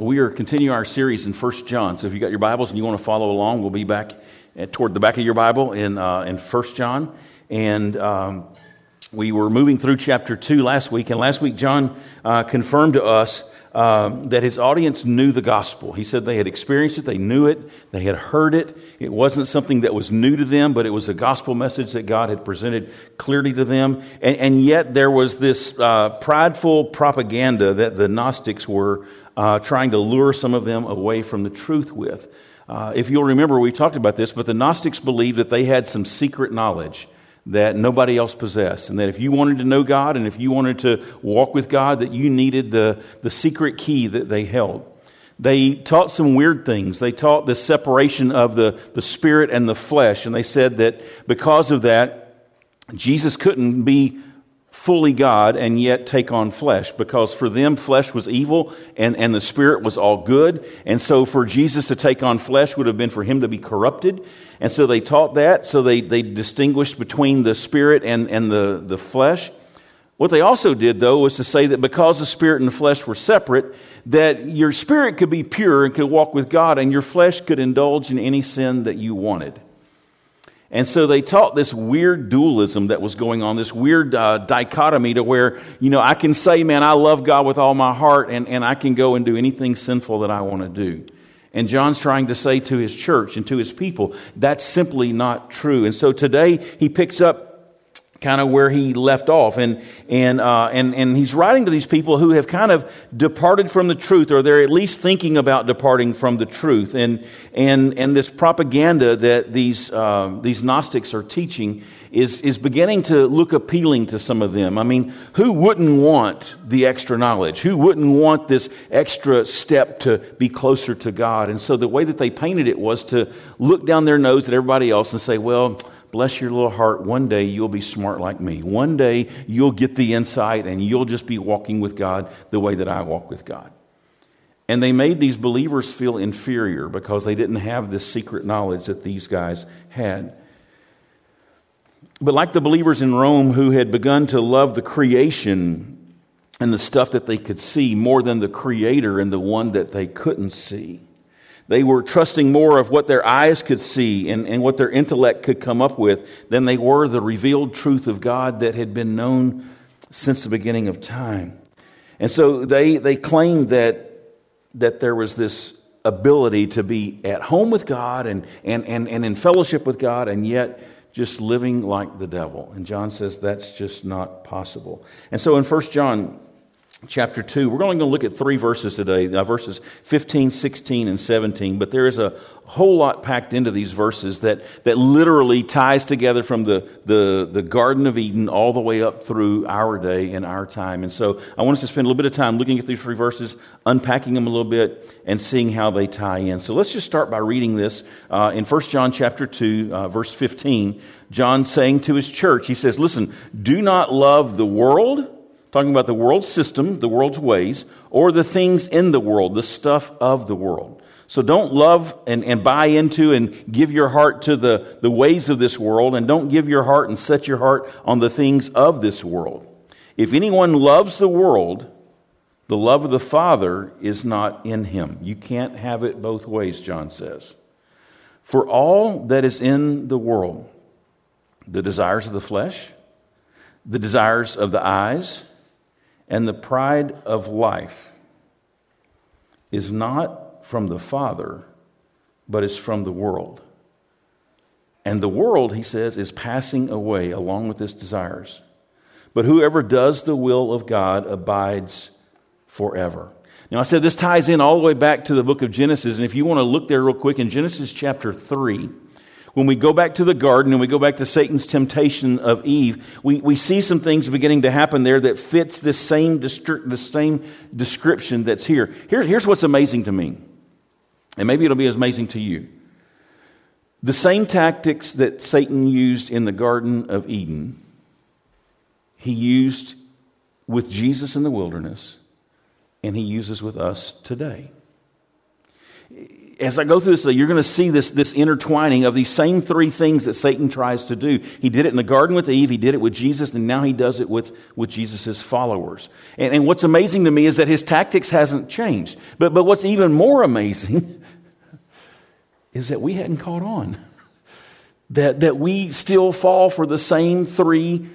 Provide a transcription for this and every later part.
we are continuing our series in 1 John. So if you got your Bibles and you want to follow along, we'll be back at, toward the back of your Bible in, uh, in 1 John. And um, we were moving through chapter 2 last week. And last week, John uh, confirmed to us um, that his audience knew the gospel. He said they had experienced it, they knew it, they had heard it. It wasn't something that was new to them, but it was a gospel message that God had presented clearly to them. And, and yet there was this uh, prideful propaganda that the Gnostics were uh, trying to lure some of them away from the truth with. Uh, if you'll remember, we talked about this, but the Gnostics believed that they had some secret knowledge that nobody else possessed. And that if you wanted to know God and if you wanted to walk with God, that you needed the, the secret key that they held. They taught some weird things. They taught the separation of the, the spirit and the flesh. And they said that because of that, Jesus couldn't be fully God and yet take on flesh because for them flesh was evil and, and the spirit was all good. And so for Jesus to take on flesh would have been for him to be corrupted. And so they taught that. So they, they distinguished between the spirit and, and the, the flesh. What they also did, though, was to say that because the spirit and the flesh were separate, that your spirit could be pure and could walk with God, and your flesh could indulge in any sin that you wanted. And so they taught this weird dualism that was going on, this weird uh, dichotomy to where, you know, I can say, man, I love God with all my heart, and, and I can go and do anything sinful that I want to do. And John's trying to say to his church and to his people, that's simply not true. And so today he picks up kind of where he left off. And, and, uh, and, and he's writing to these people who have kind of departed from the truth, or they're at least thinking about departing from the truth. And, and, and this propaganda that these, uh, these Gnostics are teaching is, is beginning to look appealing to some of them. I mean, who wouldn't want the extra knowledge? Who wouldn't want this extra step to be closer to God? And so the way that they painted it was to look down their nose at everybody else and say, well, bless your little heart, one day you'll be smart like me. One day you'll get the insight and you'll just be walking with God the way that I walk with God. And they made these believers feel inferior because they didn't have this secret knowledge that these guys had. But like the believers in Rome who had begun to love the creation and the stuff that they could see more than the creator and the one that they couldn't see they were trusting more of what their eyes could see and, and what their intellect could come up with than they were the revealed truth of God that had been known since the beginning of time. And so they, they claimed that, that there was this ability to be at home with God and, and, and, and in fellowship with God and yet just living like the devil. And John says that's just not possible. And so in 1 John chapter 2. We're only going to look at three verses today, uh, verses 15, 16, and 17. But there is a whole lot packed into these verses that, that literally ties together from the, the, the Garden of Eden all the way up through our day and our time. And so I want us to spend a little bit of time looking at these three verses, unpacking them a little bit, and seeing how they tie in. So let's just start by reading this uh, in 1 John chapter 2, uh, verse 15. John saying to his church, he says, Listen, do not love the world talking about the world system, the world's ways, or the things in the world, the stuff of the world. So don't love and, and buy into and give your heart to the, the ways of this world, and don't give your heart and set your heart on the things of this world. If anyone loves the world, the love of the Father is not in him. You can't have it both ways, John says. For all that is in the world, the desires of the flesh, the desires of the eyes, and the pride of life is not from the Father, but is from the world. And the world, he says, is passing away along with its desires. But whoever does the will of God abides forever. Now, I said this ties in all the way back to the book of Genesis. And if you want to look there real quick, in Genesis chapter 3, when we go back to the garden and we go back to Satan's temptation of Eve, we, we see some things beginning to happen there that fits this same, distri- the same description that's here. here. Here's what's amazing to me, and maybe it'll be as amazing to you. The same tactics that Satan used in the Garden of Eden, he used with Jesus in the wilderness, and he uses with us today. As I go through this, you're going to see this, this intertwining of these same three things that Satan tries to do. He did it in the garden with Eve, he did it with Jesus, and now he does it with, with Jesus' followers. And, and what's amazing to me is that his tactics hasn't changed. But, but what's even more amazing is that we hadn't caught on. that, that we still fall for the same three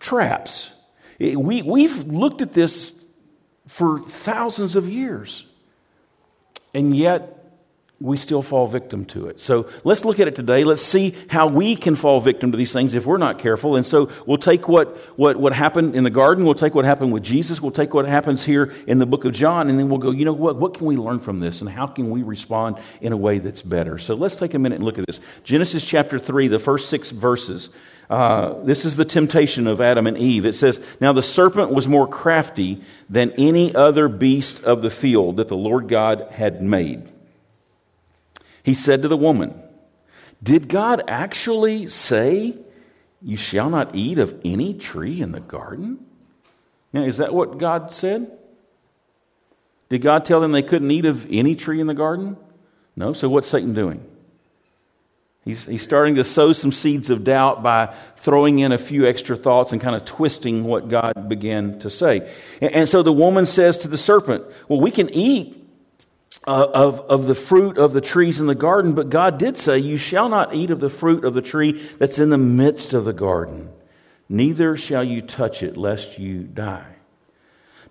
traps. We, we've looked at this for thousands of years. And yet, we still fall victim to it. So let's look at it today. Let's see how we can fall victim to these things if we're not careful. And so we'll take what, what, what happened in the garden, we'll take what happened with Jesus, we'll take what happens here in the book of John, and then we'll go, you know what, what can we learn from this and how can we respond in a way that's better? So let's take a minute and look at this. Genesis chapter 3, the first six verses. Uh, this is the temptation of Adam and Eve. It says, Now the serpent was more crafty than any other beast of the field that the Lord God had made. He said to the woman, Did God actually say, You shall not eat of any tree in the garden? Now, is that what God said? Did God tell them they couldn't eat of any tree in the garden? No. So what's Satan doing? He's, he's starting to sow some seeds of doubt by throwing in a few extra thoughts and kind of twisting what God began to say. And, and so the woman says to the serpent, Well, we can eat uh, of, of the fruit of the trees in the garden, but God did say, You shall not eat of the fruit of the tree that's in the midst of the garden, neither shall you touch it, lest you die.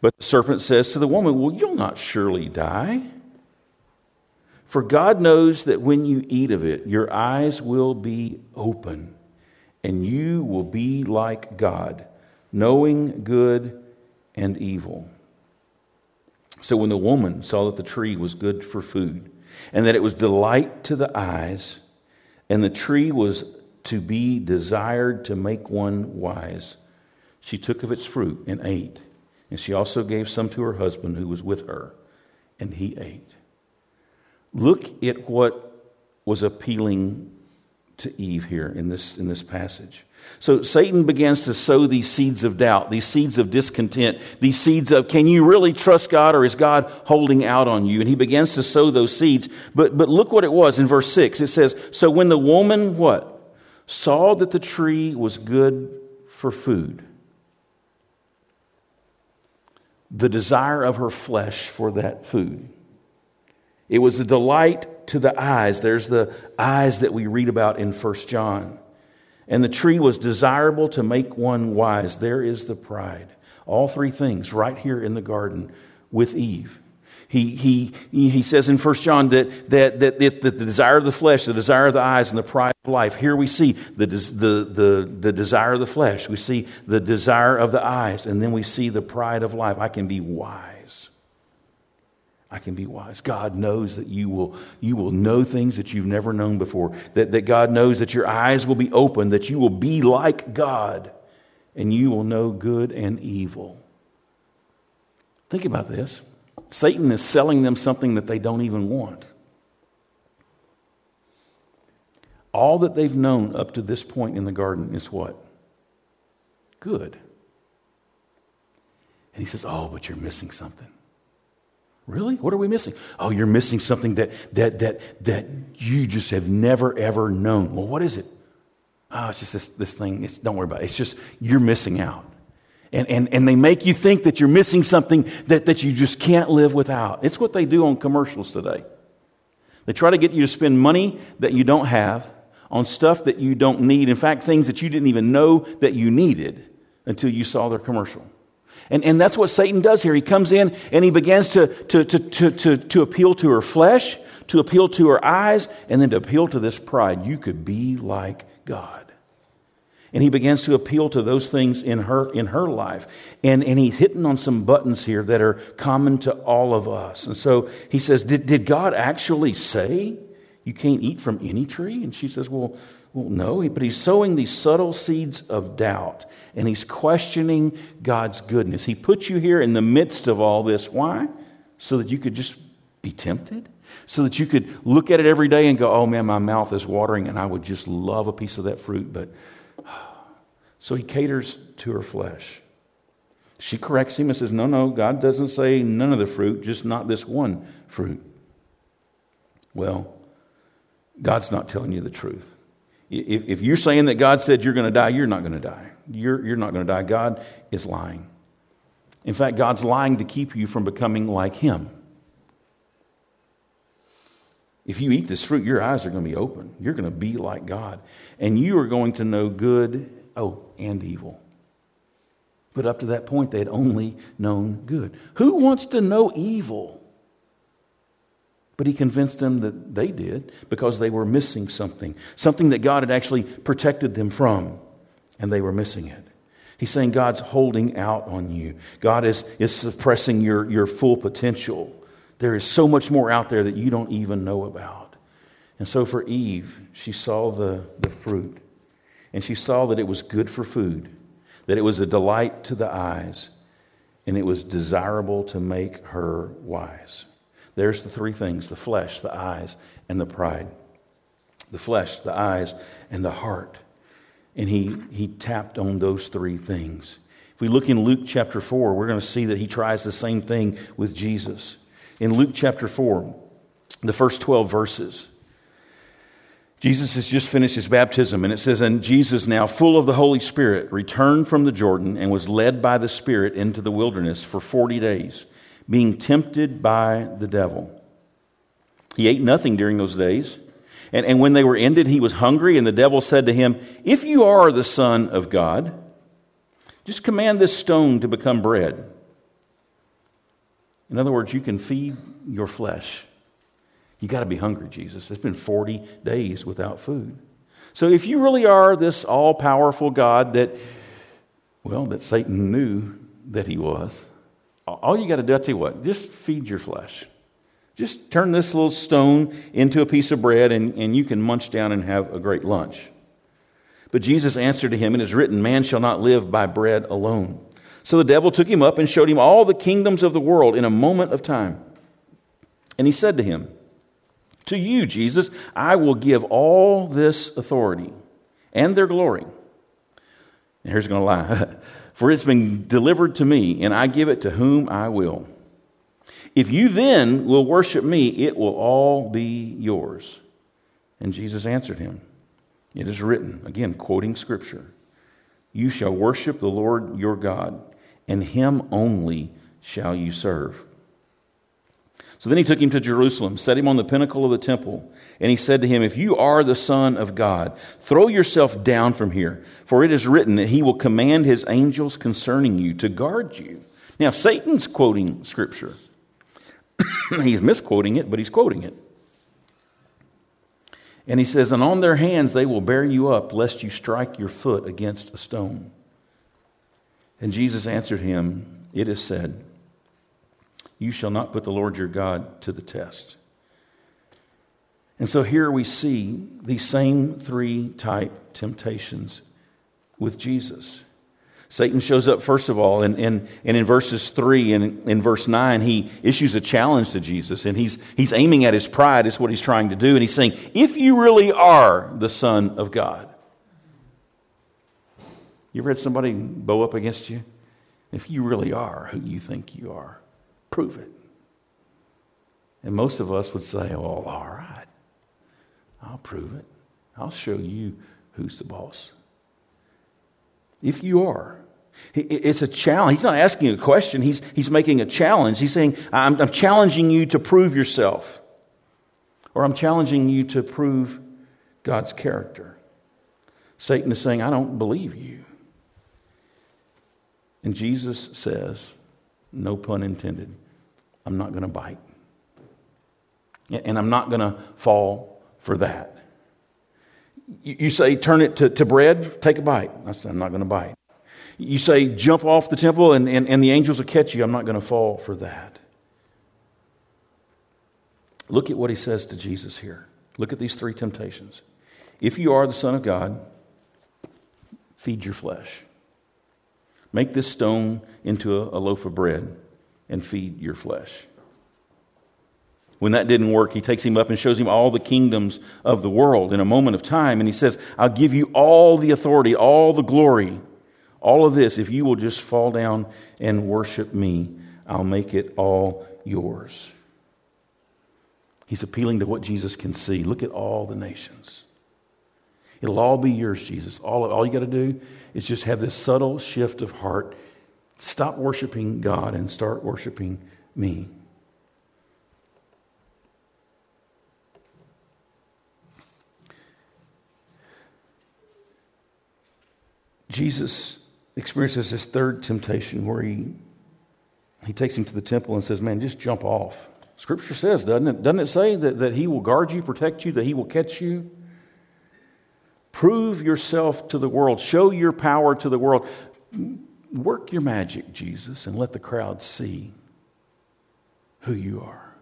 But the serpent says to the woman, Well, you'll not surely die. For God knows that when you eat of it, your eyes will be open, and you will be like God, knowing good and evil. So when the woman saw that the tree was good for food, and that it was delight to the eyes, and the tree was to be desired to make one wise, she took of its fruit and ate. And she also gave some to her husband who was with her, and he ate. Look at what was appealing to Eve here in this, in this passage. So Satan begins to sow these seeds of doubt, these seeds of discontent, these seeds of can you really trust God or is God holding out on you? And he begins to sow those seeds. But, but look what it was in verse 6. It says, So when the woman, what? Saw that the tree was good for food, the desire of her flesh for that food it was a delight to the eyes. There's the eyes that we read about in 1 John. And the tree was desirable to make one wise. There is the pride. All three things right here in the garden with Eve. He, he, he says in 1 John that, that, that, that, the desire of the flesh, the desire of the eyes, and the pride of life. Here we see the, the, the, the desire of the flesh. We see the desire of the eyes. And then we see the pride of life. I can be wise. I can be wise. God knows that you will, you will know things that you've never known before. That, that God knows that your eyes will be open, that you will be like God, and you will know good and evil. Think about this Satan is selling them something that they don't even want. All that they've known up to this point in the garden is what? Good. And he says, Oh, but you're missing something. Really? What are we missing? Oh, you're missing something that, that, that, that you just have never, ever known. Well, what is it? Oh, it's just this, this thing. It's, don't worry about it. It's just you're missing out. And, and, and they make you think that you're missing something that, that you just can't live without. It's what they do on commercials today. They try to get you to spend money that you don't have on stuff that you don't need. In fact, things that you didn't even know that you needed until you saw their commercial. And, and that's what Satan does here. He comes in and he begins to, to, to, to, to, to appeal to her flesh, to appeal to her eyes, and then to appeal to this pride. You could be like God. And he begins to appeal to those things in her, in her life. And, and he's hitting on some buttons here that are common to all of us. And so he says, Did, did God actually say you can't eat from any tree? And she says, Well, well, no, but he's sowing these subtle seeds of doubt and he's questioning God's goodness. He put you here in the midst of all this. Why? So that you could just be tempted? So that you could look at it every day and go, oh man, my mouth is watering and I would just love a piece of that fruit. But so he caters to her flesh. She corrects him and says, no, no, God doesn't say none of the fruit, just not this one fruit. Well, God's not telling you the truth. If, if you're saying that God said you're going to die, you're not going to die. You're, you're not going to die. God is lying. In fact, God's lying to keep you from becoming like Him. If you eat this fruit, your eyes are going to be open. You're going to be like God. And you are going to know good, oh, and evil. But up to that point, they had only known good. Who wants to know evil? But he convinced them that they did because they were missing something, something that God had actually protected them from, and they were missing it. He's saying God's holding out on you. God is, is suppressing your, your full potential. There is so much more out there that you don't even know about. And so for Eve, she saw the, the fruit, and she saw that it was good for food, that it was a delight to the eyes, and it was desirable to make her wise. There's the three things the flesh, the eyes, and the pride. The flesh, the eyes, and the heart. And he, he tapped on those three things. If we look in Luke chapter 4, we're going to see that he tries the same thing with Jesus. In Luke chapter 4, the first 12 verses, Jesus has just finished his baptism, and it says, And Jesus, now full of the Holy Spirit, returned from the Jordan and was led by the Spirit into the wilderness for 40 days, being tempted by the devil. He ate nothing during those days. And, and when they were ended, he was hungry, and the devil said to him, If you are the Son of God, just command this stone to become bread. In other words, you can feed your flesh. You got to be hungry, Jesus. It's been 40 days without food. So if you really are this all powerful God that, well, that Satan knew that he was, all you got to do, I tell you what, just feed your flesh. Just turn this little stone into a piece of bread and, and you can munch down and have a great lunch. But Jesus answered to him, and It is written, Man shall not live by bread alone so the devil took him up and showed him all the kingdoms of the world in a moment of time. And he said to him, To you, Jesus, I will give all this authority and their glory. And here's going to lie. For it's been delivered to me, and I give it to whom I will. If you then will worship me, it will all be yours. And Jesus answered him, It is written, again, quoting scripture, You shall worship the Lord your God and him only shall you serve. So then he took him to Jerusalem, set him on the pinnacle of the temple, and he said to him, If you are the Son of God, throw yourself down from here, for it is written that he will command his angels concerning you to guard you. Now, Satan's quoting scripture. he's misquoting it, but he's quoting it. And he says, And on their hands they will bear you up, lest you strike your foot against a stone. And Jesus answered him, It is said, You shall not put the Lord your God to the test. And so here we see these same three type temptations with Jesus. Satan shows up, first of all, and, and, and in verses 3 and in verse 9, he issues a challenge to Jesus, and he's, he's aiming at his pride, is what he's trying to do. And he's saying, If you really are the Son of God, you ever had somebody bow up against you? If you really are who you think you are, prove it. And most of us would say, well, all right, I'll prove it. I'll show you who's the boss. If you are, it's a challenge. He's not asking a question, he's, he's making a challenge. He's saying, I'm, I'm challenging you to prove yourself, or I'm challenging you to prove God's character. Satan is saying, I don't believe you. And Jesus says, no pun intended, I'm not going to bite. And I'm not going to fall for that. You say, turn it to, to bread, take a bite. I'm not going to bite. You say, jump off the temple and, and, and the angels will catch you. I'm not going to fall for that. Look at what he says to Jesus here. Look at these three temptations. If you are the Son of God, feed your flesh. Make this stone into a, a loaf of bread and feed your flesh. When that didn't work, he takes him up and shows him all the kingdoms of the world in a moment of time. And he says, I'll give you all the authority, all the glory, all of this. If you will just fall down and worship me, I'll make it all yours. He's appealing to what Jesus can see. Look at all the nations. It'll all be yours, Jesus. All, all you got to do is just have this subtle shift of heart. Stop worshiping God and start worshiping me. Jesus experiences this third temptation where he, he takes him to the temple and says, Man, just jump off. Scripture says, doesn't it? Doesn't it say that, that he will guard you, protect you, that he will catch you? Prove yourself to the world. Show your power to the world. Work your magic, Jesus, and let the crowd see who you are.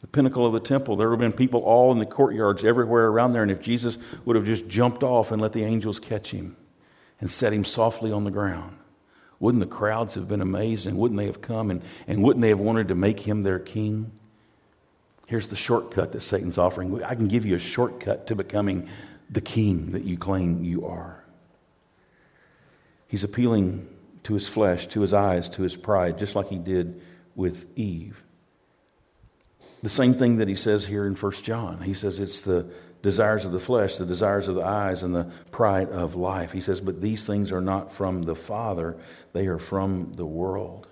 The pinnacle of the temple, there would have been people all in the courtyards everywhere around there, and if Jesus would have just jumped off and let the angels catch him and set him softly on the ground, wouldn't the crowds have been amazed and wouldn't they have come and, and wouldn't they have wanted to make him their king? Here's the shortcut that Satan's offering. I can give you a shortcut to becoming the king that you claim you are. He's appealing to his flesh, to his eyes, to his pride, just like he did with Eve. The same thing that he says here in 1 John. He says it's the desires of the flesh, the desires of the eyes, and the pride of life. He says, But these things are not from the Father, they are from the world.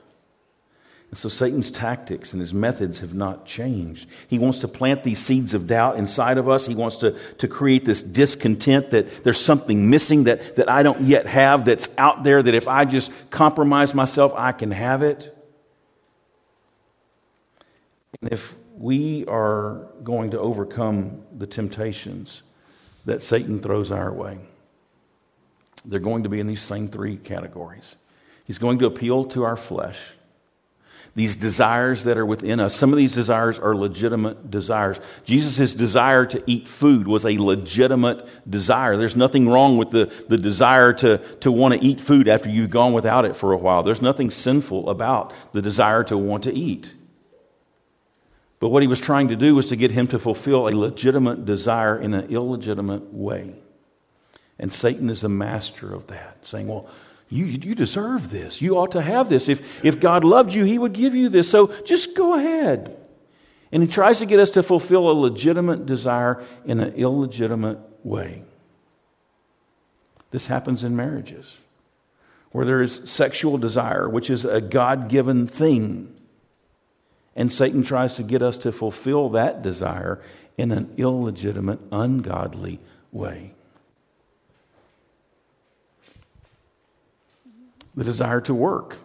And so Satan's tactics and his methods have not changed. He wants to plant these seeds of doubt inside of us. He wants to, to create this discontent that there's something missing that, that I don't yet have that's out there that if I just compromise myself, I can have it. And if we are going to overcome the temptations that Satan throws our way. They're going to be in these same three categories. He's going to appeal to our flesh, these desires that are within us. Some of these desires are legitimate desires. Jesus' desire to eat food was a legitimate desire. There's nothing wrong with the, the desire to, to want to eat food after you've gone without it for a while. There's nothing sinful about the desire to want to eat. But what he was trying to do was to get him to fulfill a legitimate desire in an illegitimate way. And Satan is the master of that, saying, Well, you, you deserve this. You ought to have this. If, if God loved you, he would give you this. So just go ahead. And he tries to get us to fulfill a legitimate desire in an illegitimate way. This happens in marriages where there is sexual desire, which is a God given thing. And Satan tries to get us to fulfill that desire in an illegitimate, ungodly way. The desire to work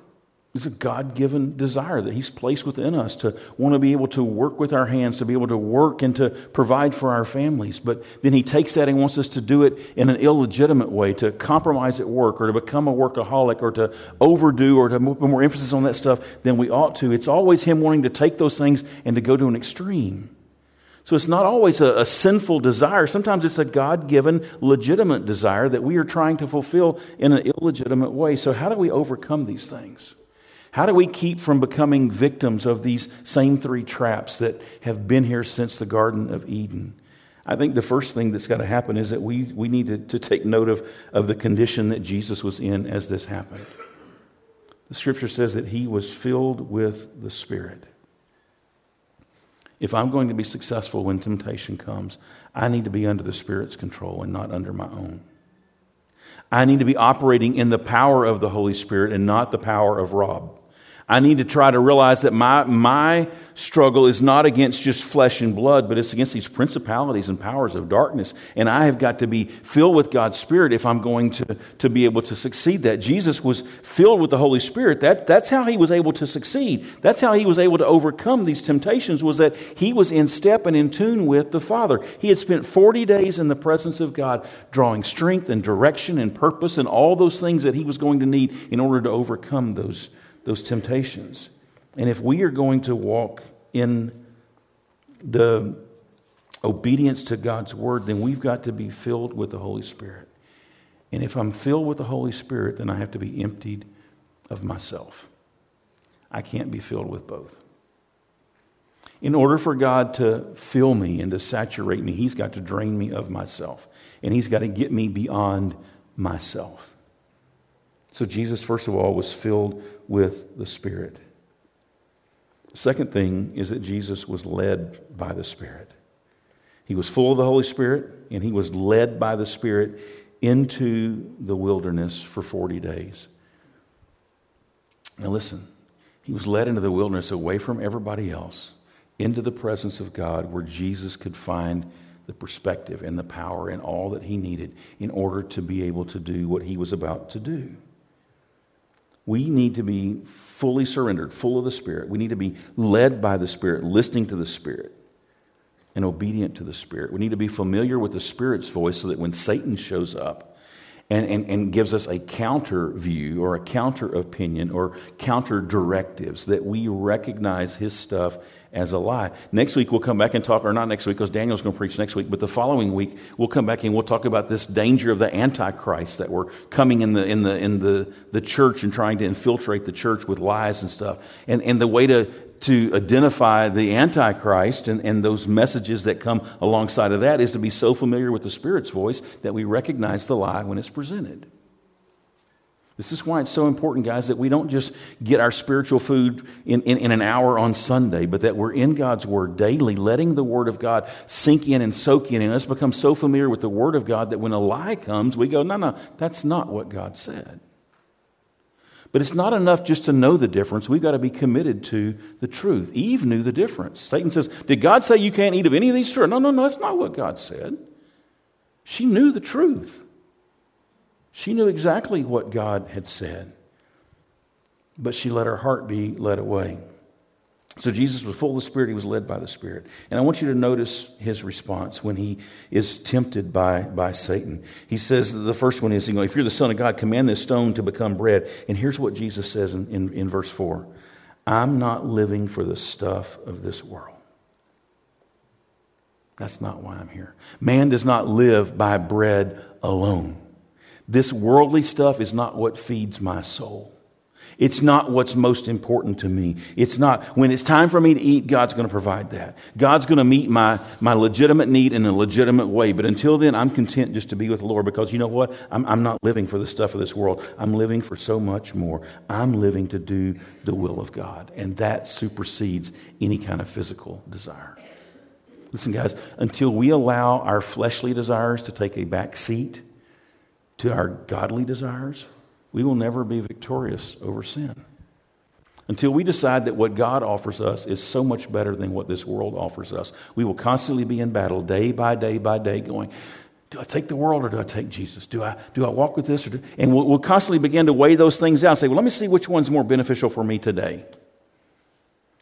is a God given desire that He's placed within us to want to be able to work with our hands, to be able to work and to provide for our families. But then He takes that and wants us to do it in an illegitimate way, to compromise at work or to become a workaholic or to overdo or to put more emphasis on that stuff than we ought to. It's always Him wanting to take those things and to go to an extreme. So it's not always a, a sinful desire. Sometimes it's a God given, legitimate desire that we are trying to fulfill in an illegitimate way. So, how do we overcome these things? How do we keep from becoming victims of these same three traps that have been here since the Garden of Eden? I think the first thing that's got to happen is that we, we need to, to take note of, of the condition that Jesus was in as this happened. The scripture says that he was filled with the Spirit. If I'm going to be successful when temptation comes, I need to be under the Spirit's control and not under my own. I need to be operating in the power of the Holy Spirit and not the power of Rob. I need to try to realize that my, my struggle is not against just flesh and blood, but it's against these principalities and powers of darkness. And I have got to be filled with God's Spirit if I'm going to, to be able to succeed that. Jesus was filled with the Holy Spirit. That, that's how he was able to succeed. That's how he was able to overcome these temptations was that he was in step and in tune with the Father. He had spent 40 days in the presence of God, drawing strength and direction and purpose and all those things that he was going to need in order to overcome those those temptations. And if we are going to walk in the obedience to God's word, then we've got to be filled with the Holy Spirit. And if I'm filled with the Holy Spirit, then I have to be emptied of myself. I can't be filled with both. In order for God to fill me and to saturate me, He's got to drain me of myself. And He's got to get me beyond myself. So Jesus, first of all, was filled with the Spirit. Second thing is that Jesus was led by the Spirit. He was full of the Holy Spirit, and he was led by the Spirit into the wilderness for 40 days. Now, listen, he was led into the wilderness away from everybody else, into the presence of God, where Jesus could find the perspective and the power and all that he needed in order to be able to do what he was about to do. We need to be fully surrendered, full of the Spirit. We need to be led by the Spirit, listening to the Spirit, and obedient to the Spirit. We need to be familiar with the Spirit's voice so that when Satan shows up, and, and, and gives us a counter view or a counter opinion or counter directives that we recognize his stuff as a lie. Next week we'll come back and talk, or not next week because Daniel's going to preach next week, but the following week we'll come back and we'll talk about this danger of the Antichrist that were coming in the, in the, in the, the church and trying to infiltrate the church with lies and stuff. And, and the way to, to identify the Antichrist and, and those messages that come alongside of that is to be so familiar with the Spirit's voice that we recognize the lie when it's presented. This is why it's so important, guys, that we don't just get our spiritual food in, in, in, an hour on Sunday, but that we're in God's Word daily, letting the Word of God sink in and soak in, and us become so familiar with the Word of God that when a lie comes, we go, no, no, that's not what God said. But it's not enough just to know the difference. We've got to be committed to the truth. Eve knew the difference. Satan says, Did God say you can't eat of any of these fruit? No, no, no, that's not what God said. She knew the truth. She knew exactly what God had said. But she let her heart be led away. So Jesus was full of the Spirit, he was led by the Spirit. And I want you to notice his response when he is tempted by, by Satan. He says, the first one is, you know, if you're the Son of God, command this stone to become bread. And here's what Jesus says in, in, in verse 4 I'm not living for the stuff of this world. That's not why I'm here. Man does not live by bread alone. This worldly stuff is not what feeds my soul. It's not what's most important to me. It's not, when it's time for me to eat, God's going to provide that. God's going to meet my, my legitimate need in a legitimate way. But until then, I'm content just to be with the Lord because you know what? I'm, I'm not living for the stuff of this world. I'm living for so much more. I'm living to do the will of God. And that supersedes any kind of physical desire. Listen, guys, until we allow our fleshly desires to take a back seat to our godly desires, we will never be victorious over sin. Until we decide that what God offers us is so much better than what this world offers us, we will constantly be in battle day by day by day going, do I take the world or do I take Jesus? Do I, do I walk with this? Or do, and we'll, we'll constantly begin to weigh those things out and say, well, let me see which one's more beneficial for me today.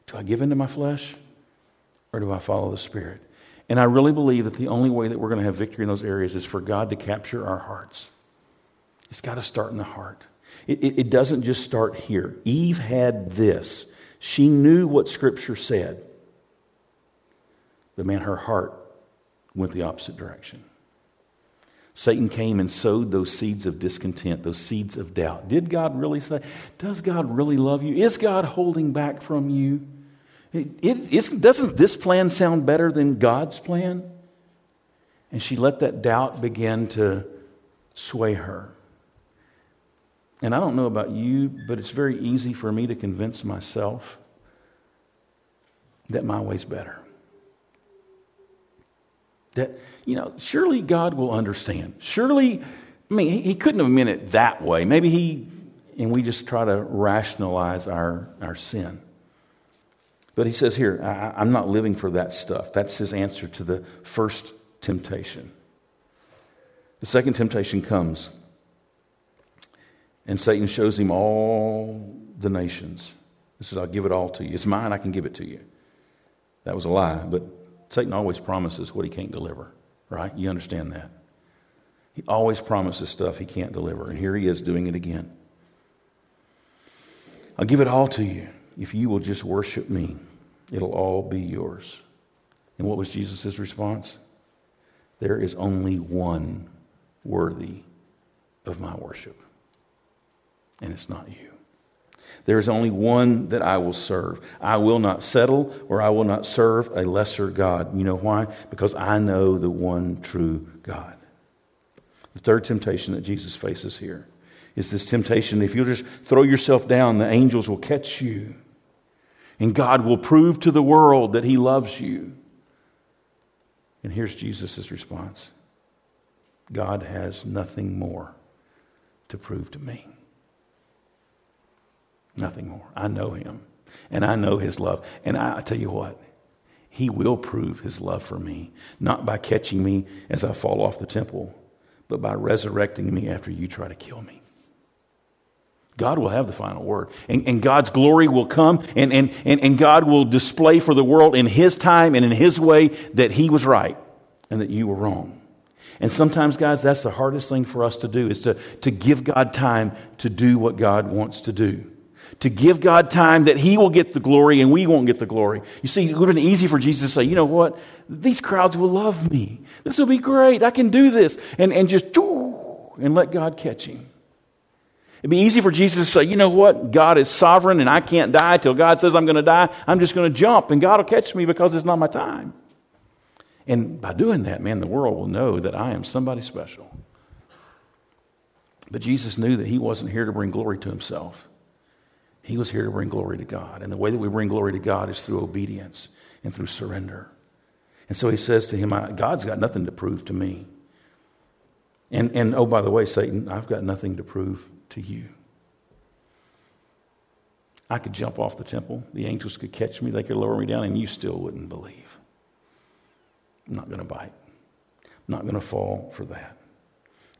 Do I give into my flesh or do I follow the Spirit? And I really believe that the only way that we're going to have victory in those areas is for God to capture our hearts. It's got to start in the heart. It, it, it, doesn't just start here. Eve had this. She knew what Scripture said. But man, her heart went the opposite direction. Satan came and sowed those seeds of discontent, those seeds of doubt. Did God really say? Does God really love you? Is God holding back from you? It, doesn't this plan sound better than God's plan? And she let that doubt begin to sway her. And I don't know about you, but it's very easy for me to convince myself that my way's better. That, you know, surely God will understand. Surely, I mean, he, he couldn't have meant it that way. Maybe he, and we just try to rationalize our, our sin. But he says here, I, I'm not living for that stuff. That's his answer to the first temptation. The second temptation comes and Satan shows him all the nations. He says, I'll give it all to you. It's mine, I can give it to you. That was a lie, but Satan always promises what he can't deliver, right? You understand that. He always promises stuff he can't deliver, and here he is doing it again. I'll give it all to you if you will just worship me. It'll all be yours. And what was Jesus' response? There is only one worthy of my worship and it's not you. There is only one that I will serve. I will not settle or I will not serve a lesser God. You know why? Because I know the one true God. The third temptation that Jesus faces here is this temptation if you'll just throw yourself down, the angels will catch you. And God will prove to the world that He loves you. And here's Jesus' response God has nothing more to prove to me. Nothing more. I know Him, and I know His love. And I, I tell you what, He will prove His love for me, not by catching me as I fall off the temple, but by resurrecting me after you try to kill me. God will have the final word. And, and God's glory will come, and, and, and, and God will display for the world in His time and in His way that He was right and that you were wrong. And sometimes, guys, that's the hardest thing for us to do is to, to give God time to do what God wants to do. To give God time that He will get the glory and we won't get the glory. You see, it would have been easy for Jesus to say, you know what? These crowds will love me. This will be great. I can do this. And, and just, and let God catch him. It'd be easy for Jesus to say, you know what? God is sovereign and I can't die till God says I'm going to die. I'm just going to jump and God will catch me because it's not my time. And by doing that, man, the world will know that I am somebody special. But Jesus knew that he wasn't here to bring glory to himself. He was here to bring glory to God. And the way that we bring glory to God is through obedience and through surrender. And so he says to him, God's got nothing to prove to me. And, and oh, by the way, Satan, I've got nothing to prove to you. I could jump off the temple, the angels could catch me, they could lower me down, and you still wouldn't believe. I'm not going to bite. I'm not going to fall for that.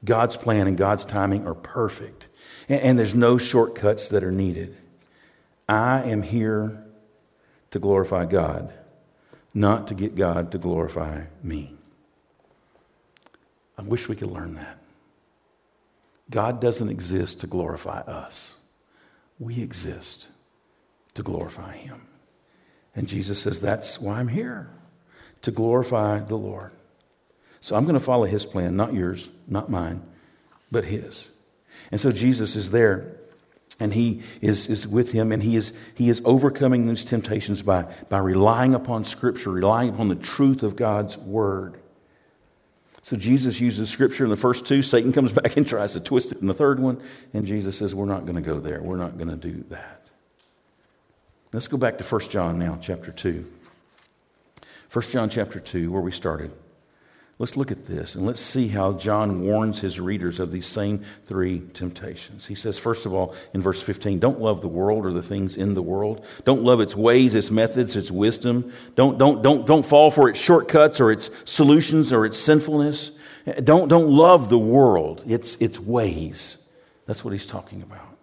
God's plan and God's timing are perfect, and, and there's no shortcuts that are needed. I am here to glorify God, not to get God to glorify me. I wish we could learn that. God doesn't exist to glorify us, we exist to glorify Him. And Jesus says, That's why I'm here, to glorify the Lord. So I'm going to follow His plan, not yours, not mine, but His. And so Jesus is there and he is, is with him and he is, he is overcoming these temptations by, by relying upon scripture relying upon the truth of god's word so Jesus uses scripture in the first two. Satan comes back and tries to twist it in the third one. And Jesus says, We're not going to go there. We're not going to do that. Let's go back to 1 John now, chapter 2. 1 John chapter 2, where we started. Let's look at this and let's see how John warns his readers of these same three temptations. He says, first of all, in verse 15, don't love the world or the things in the world. Don't love its ways, its methods, its wisdom. Don't, don't, don't, don't fall for its shortcuts or its solutions or its sinfulness. Don't, don't love the world, its, its ways. That's what he's talking about.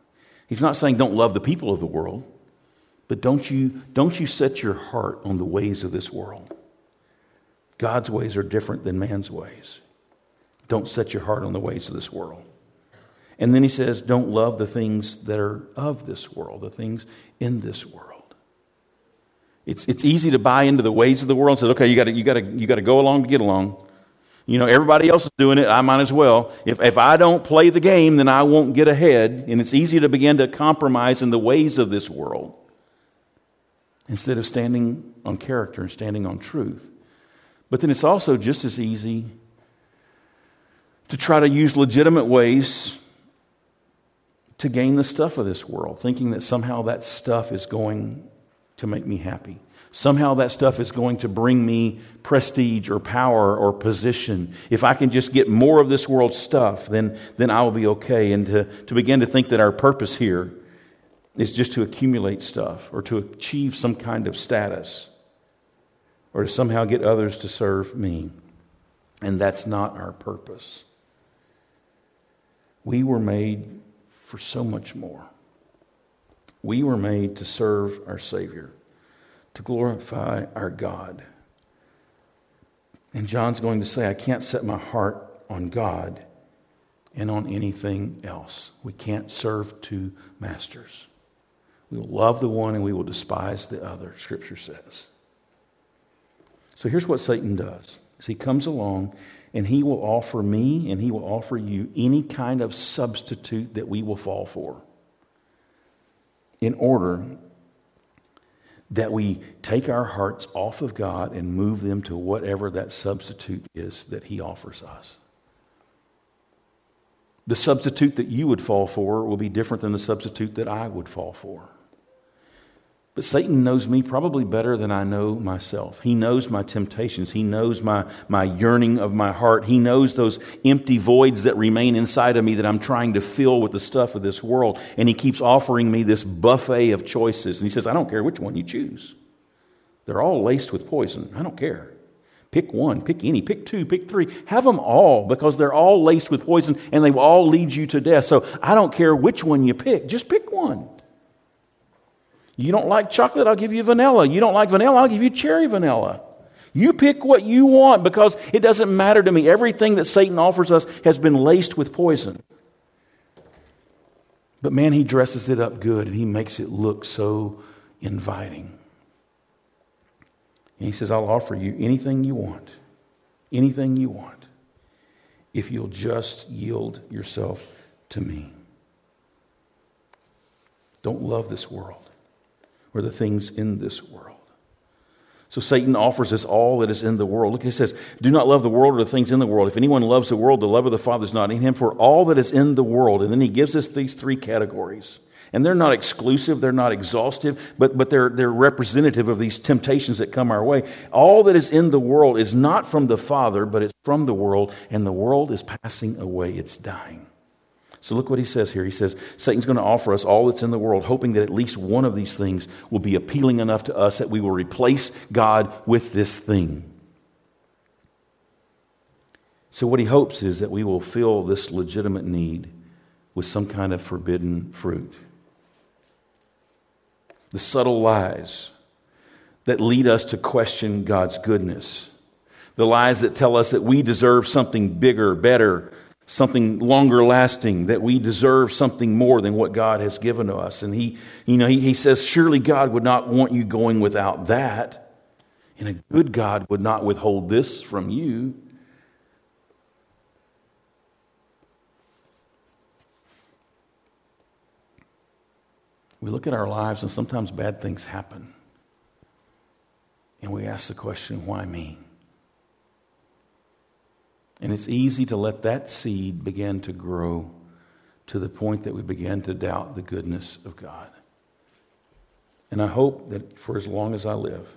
He's not saying don't love the people of the world, but don't you, don't you set your heart on the ways of this world. God's ways are different than man's ways. Don't set your heart on the ways of this world. And then he says, don't love the things that are of this world, the things in this world. It's, it's easy to buy into the ways of the world and say, okay, you gotta, you gotta, you gotta go along to get along. You know, everybody else is doing it, I might as well. If, if I don't play the game, then I won't get ahead. And it's easy to begin to compromise in the ways of this world instead of standing on character and standing on truth. But then it's also just as easy to try to use legitimate ways to gain the stuff of this world, thinking that somehow that stuff is going to make me happy. Somehow that stuff is going to bring me prestige or power or position. If I can just get more of this world's stuff, then, then I will be okay. And to, to begin to think that our purpose here is just to accumulate stuff or to achieve some kind of status or to somehow get others to serve me. And that's not our purpose. We were made for so much more. We were made to serve our Savior, to glorify our God. And John's going to say, I can't set my heart on God and on anything else. We can't serve two masters. We will love the one and we will despise the other, Scripture says. So here's what Satan does. Is he comes along and he will offer me and he will offer you any kind of substitute that we will fall for in order that we take our hearts off of God and move them to whatever that substitute is that he offers us. The substitute that you would fall for will be different than the substitute that I would fall for. But Satan knows me probably better than I know myself. He knows my temptations. He knows my, my yearning of my heart. He knows those empty voids that remain inside of me that I'm trying to fill with the stuff of this world. And he keeps offering me this buffet of choices. And he says, I don't care which one you choose. They're all laced with poison. I don't care. Pick one, pick any, pick two, pick three. Have them all because they're all laced with poison and they will all lead you to death. So I don't care which one you pick. Just pick one. You don't like chocolate, I'll give you vanilla. You don't like vanilla, I'll give you cherry vanilla. You pick what you want because it doesn't matter to me. Everything that Satan offers us has been laced with poison. But man, he dresses it up good and he makes it look so inviting. And he says, I'll offer you anything you want, anything you want, if you'll just yield yourself to me. Don't love this world or the things in this world. So Satan offers us all that is in the world. Look, he says, Do not love the world or the things in the world. If anyone loves the world, the love of the Father is not in him, for all that is in the world. And then he gives us these three categories. And they're not exclusive, they're not exhaustive, but, but they're, they're representative of these temptations that come our way. All that is in the world is not from the Father, but it's from the world, and the world is passing away, it's dying. So look what he says here. He says, Satan's going to offer us all that's in the world, hoping that at least one of these things will be appealing enough to us that we will replace God with this thing. So, what he hopes is that we will fill this legitimate need with some kind of forbidden fruit. The subtle lies that lead us to question God's goodness. The lies that tell us that we deserve something bigger, better, something longer lasting, that we deserve something more than what God has given to us. And he, you know, he, he says, surely God would not want you going without that. And a good God would not withhold this from you. We look at our lives and sometimes bad things happen. And we ask the question, why me? And it's easy to let that seed begin to grow to the point that we begin to doubt the goodness of God. And I hope that for as long as I live,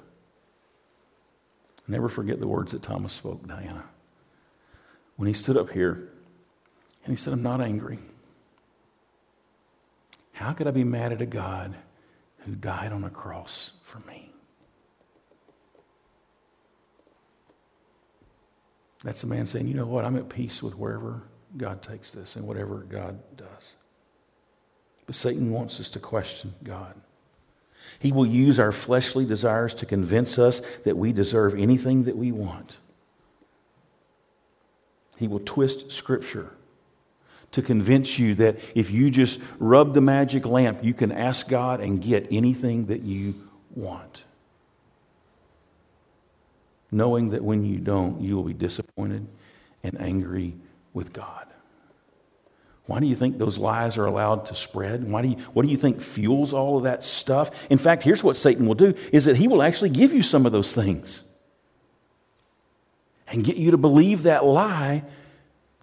never forget the words that Thomas spoke, Diana. When he stood up here and he said, I'm not angry. How could I be mad at a God who died on a cross for me? That's the man saying, you know what, I'm at peace with wherever God takes this and whatever God does. But Satan wants us to question God. He will use our fleshly desires to convince us that we deserve anything that we want. He will twist Scripture to convince you that if you just rub the magic lamp, you can ask God and get anything that you want knowing that when you don't, you will be disappointed and angry with God. Why do you think those lies are allowed to spread? Why do you, what do you think fuels all of that stuff? In fact, here's what Satan will do is that he will actually give you some of those things and get you to believe that lie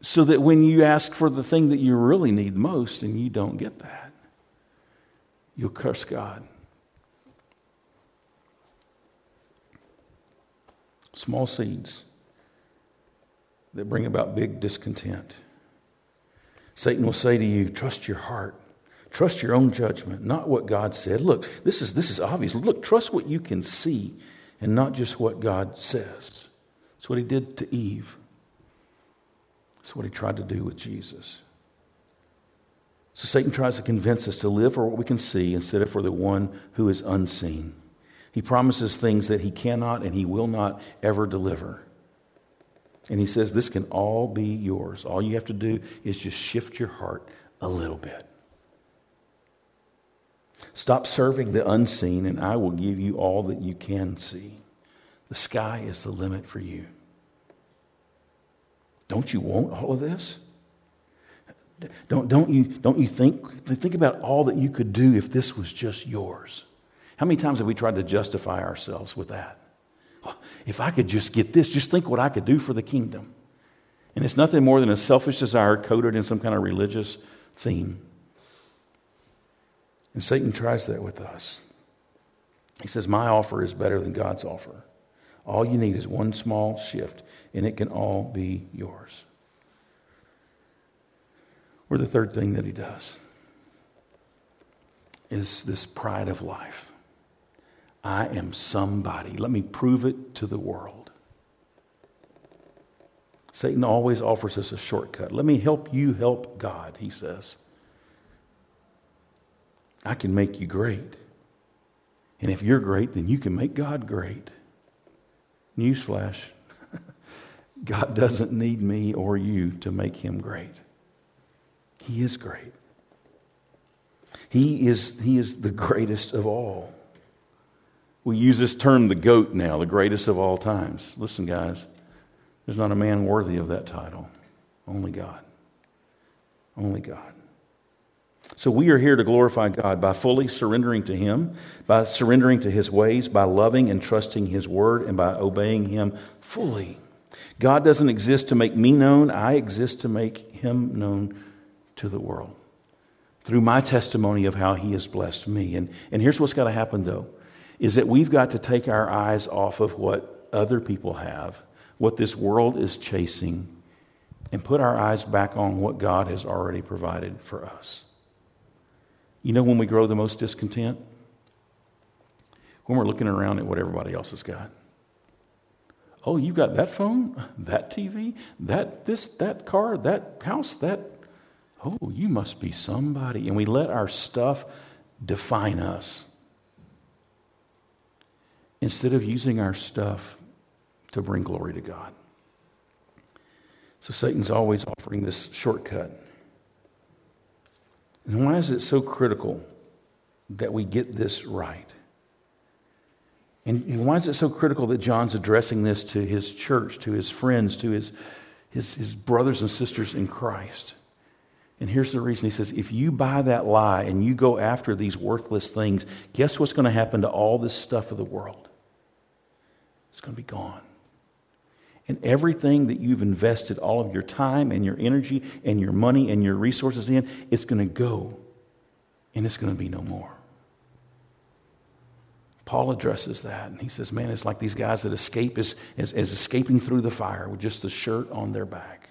so that when you ask for the thing that you really need most and you don't get that, you'll curse God. Small seeds that bring about big discontent. Satan will say to you, Trust your heart. Trust your own judgment, not what God said. Look, this is, this is obvious. Look, trust what you can see and not just what God says. That's what he did to Eve. That's what he tried to do with Jesus. So Satan tries to convince us to live for what we can see instead of for the one who is unseen. He promises things that he cannot and he will not ever deliver. And he says, This can all be yours. All you have to do is just shift your heart a little bit. Stop serving the unseen, and I will give you all that you can see. The sky is the limit for you. Don't you want all of this? Don't, don't, you, don't you think, think about all that you could do if this was just yours? How many times have we tried to justify ourselves with that? If I could just get this, just think what I could do for the kingdom. And it's nothing more than a selfish desire coded in some kind of religious theme. And Satan tries that with us. He says, My offer is better than God's offer. All you need is one small shift, and it can all be yours. Or the third thing that he does is this pride of life. I am somebody. Let me prove it to the world. Satan always offers us a shortcut. Let me help you help God, he says. I can make you great. And if you're great, then you can make God great. Newsflash God doesn't need me or you to make him great. He is great. He is, he is the greatest of all. We use this term, the GOAT, now, the greatest of all times. Listen, guys, there's not a man worthy of that title. Only God. Only God. So we are here to glorify God by fully surrendering to Him, by surrendering to His ways, by loving and trusting His word, and by obeying Him fully. God doesn't exist to make me known, I exist to make Him known to the world through my testimony of how He has blessed me. And, and here's what's got to happen, though, is that we've got to take our eyes off of what other people have, what this world is chasing, and put our eyes back on what God has already provided for us. You know when we grow the most discontent? When we're looking around at what everybody else has got. Oh, you've got that phone, that TV, that this, that car, that house, that. Oh, you must be somebody. And we let our stuff define us instead of using our stuff to bring glory to God. So Satan's always offering this shortcut. And why is it so critical that we get this right? And why is it so critical that John's addressing this to his church, to his friends, to his, his, his brothers and sisters in Christ? And here's the reason he says if you buy that lie and you go after these worthless things, guess what's going to happen to all this stuff of the world? It's going to be gone. And everything that you've invested all of your time and your energy and your money and your resources in, it's going to go and it's going to be no more. Paul addresses that and he says, Man, it's like these guys that escape is, is, is escaping through the fire with just the shirt on their back.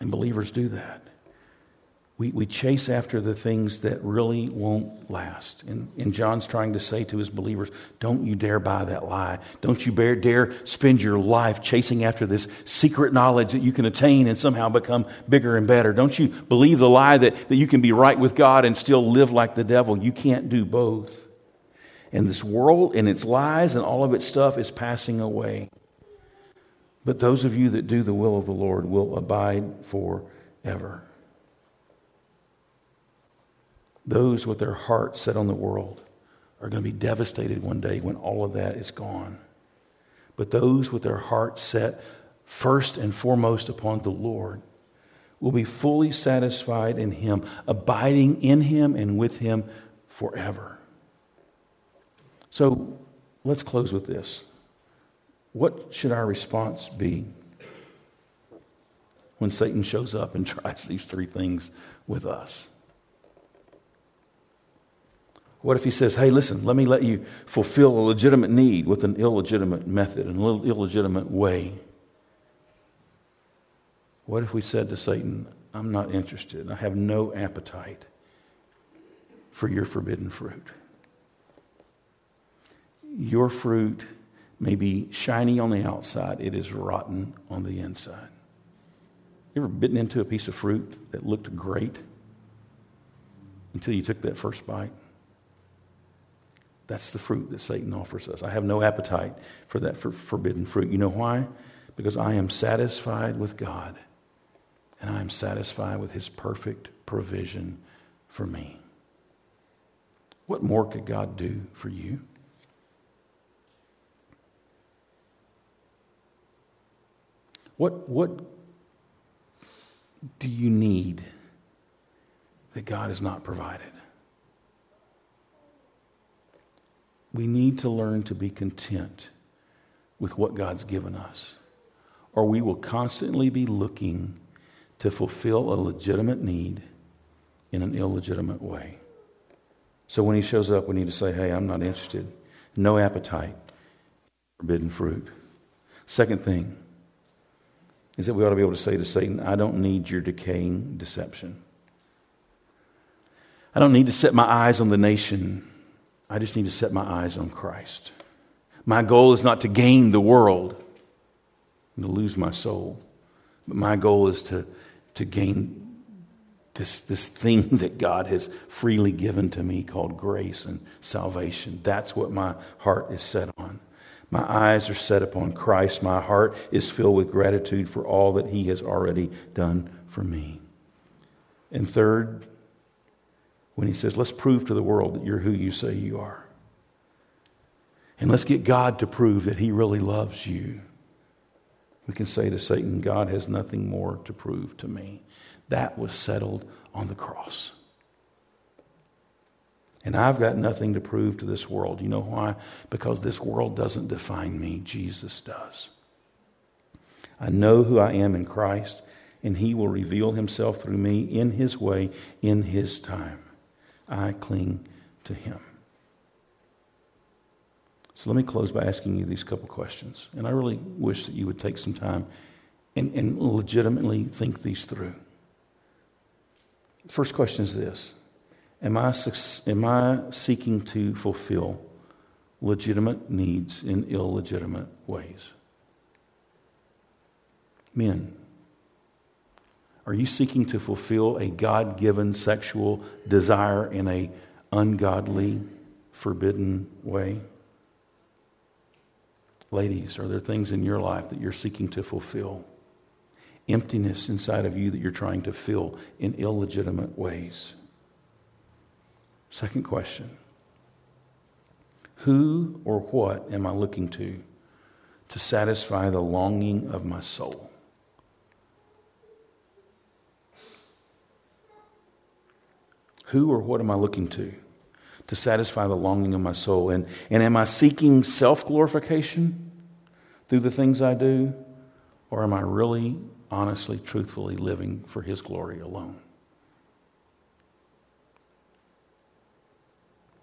And believers do that we, we chase after the things that really won't last. And, and John's trying to say to his believers, don't you dare buy that lie. Don't you dare, dare spend your life chasing after this secret knowledge that you can attain and somehow become bigger and better. Don't you believe the lie that, that you can be right with God and still live like the devil. You can't do both. And this world and its lies and all of its stuff is passing away. But those of you that do the will of the Lord will abide forever. Those with their hearts set on the world are going to be devastated one day when all of that is gone. But those with their hearts set first and foremost upon the Lord will be fully satisfied in Him, abiding in Him and with Him forever. So let's close with this. What should our response be when Satan shows up and tries these three things with us? What if he says, hey, listen, let me let you fulfill a legitimate need with an illegitimate method, an illegitimate way? What if we said to Satan, I'm not interested, I have no appetite for your forbidden fruit? Your fruit may be shiny on the outside, it is rotten on the inside. You ever bitten into a piece of fruit that looked great until you took that first bite? That's the fruit that Satan offers us. I have no appetite for that for forbidden fruit. You know why? Because I am satisfied with God and I am satisfied with his perfect provision for me. What more could God do for you? What, what do you need that God has not provided? We need to learn to be content with what God's given us, or we will constantly be looking to fulfill a legitimate need in an illegitimate way. So when he shows up, we need to say, hey, I'm not interested. No appetite. Forbidden fruit. Second thing is that we ought to be able to say to Satan, I don't need your decaying deception. I don't need to set my eyes on the nation. I just need to set my eyes on Christ. My goal is not to gain the world and to lose my soul, but my goal is to, to gain this, this thing that God has freely given to me called grace and salvation. That's what my heart is set on. My eyes are set upon Christ. My heart is filled with gratitude for all that He has already done for me. And third, when He says, let's prove to the world that you're who you say you are. And let's get God to prove that He really loves you. We can say to Satan, God has nothing more to prove to me. That was settled on the cross. And I've got nothing to prove to this world. You know why? Because this world doesn't define me, Jesus does. I know who I am in Christ, and He will reveal Himself through me in His way, in His time. I cling to Him. So let me close by asking you these couple questions. And I really wish that you would take some time and, and legitimately think these through. First question is this Am I, am I seeking to fulfill legitimate needs in illegitimate ways? Men, are you seeking to fulfill a God given sexual desire in a ungodly, forbidden way? Ladies, are there things in your life that you're seeking to fulfill? emptiness inside of you that you're trying to fill in illegitimate ways? Second question Who or what am I looking to to satisfy the longing of my soul? Who or what am I looking to to satisfy the longing of my soul? And, and am I seeking self glorification through the things I do? Or am I really honestly, truthfully living for His glory alone.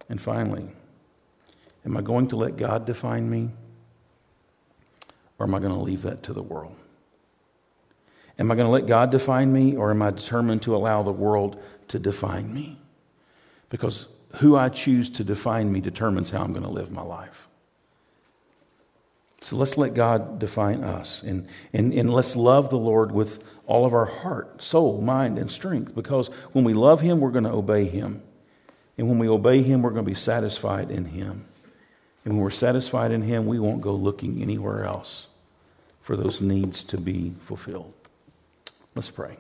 And finally, am I going to let God define me? Or am I going to leave that to the world? Am I going to let God define me, or am I determined to allow the world to define me? Because who I choose to define me determines how I'm going to live my life. So let's let God define us and, and, and let's love the Lord with all of our heart, soul, mind, and strength because when we love Him, we're going to obey Him. And when we obey Him, we're going to be satisfied in Him. And when we're satisfied in Him, we won't go looking anywhere else for those needs to be fulfilled. Let's pray.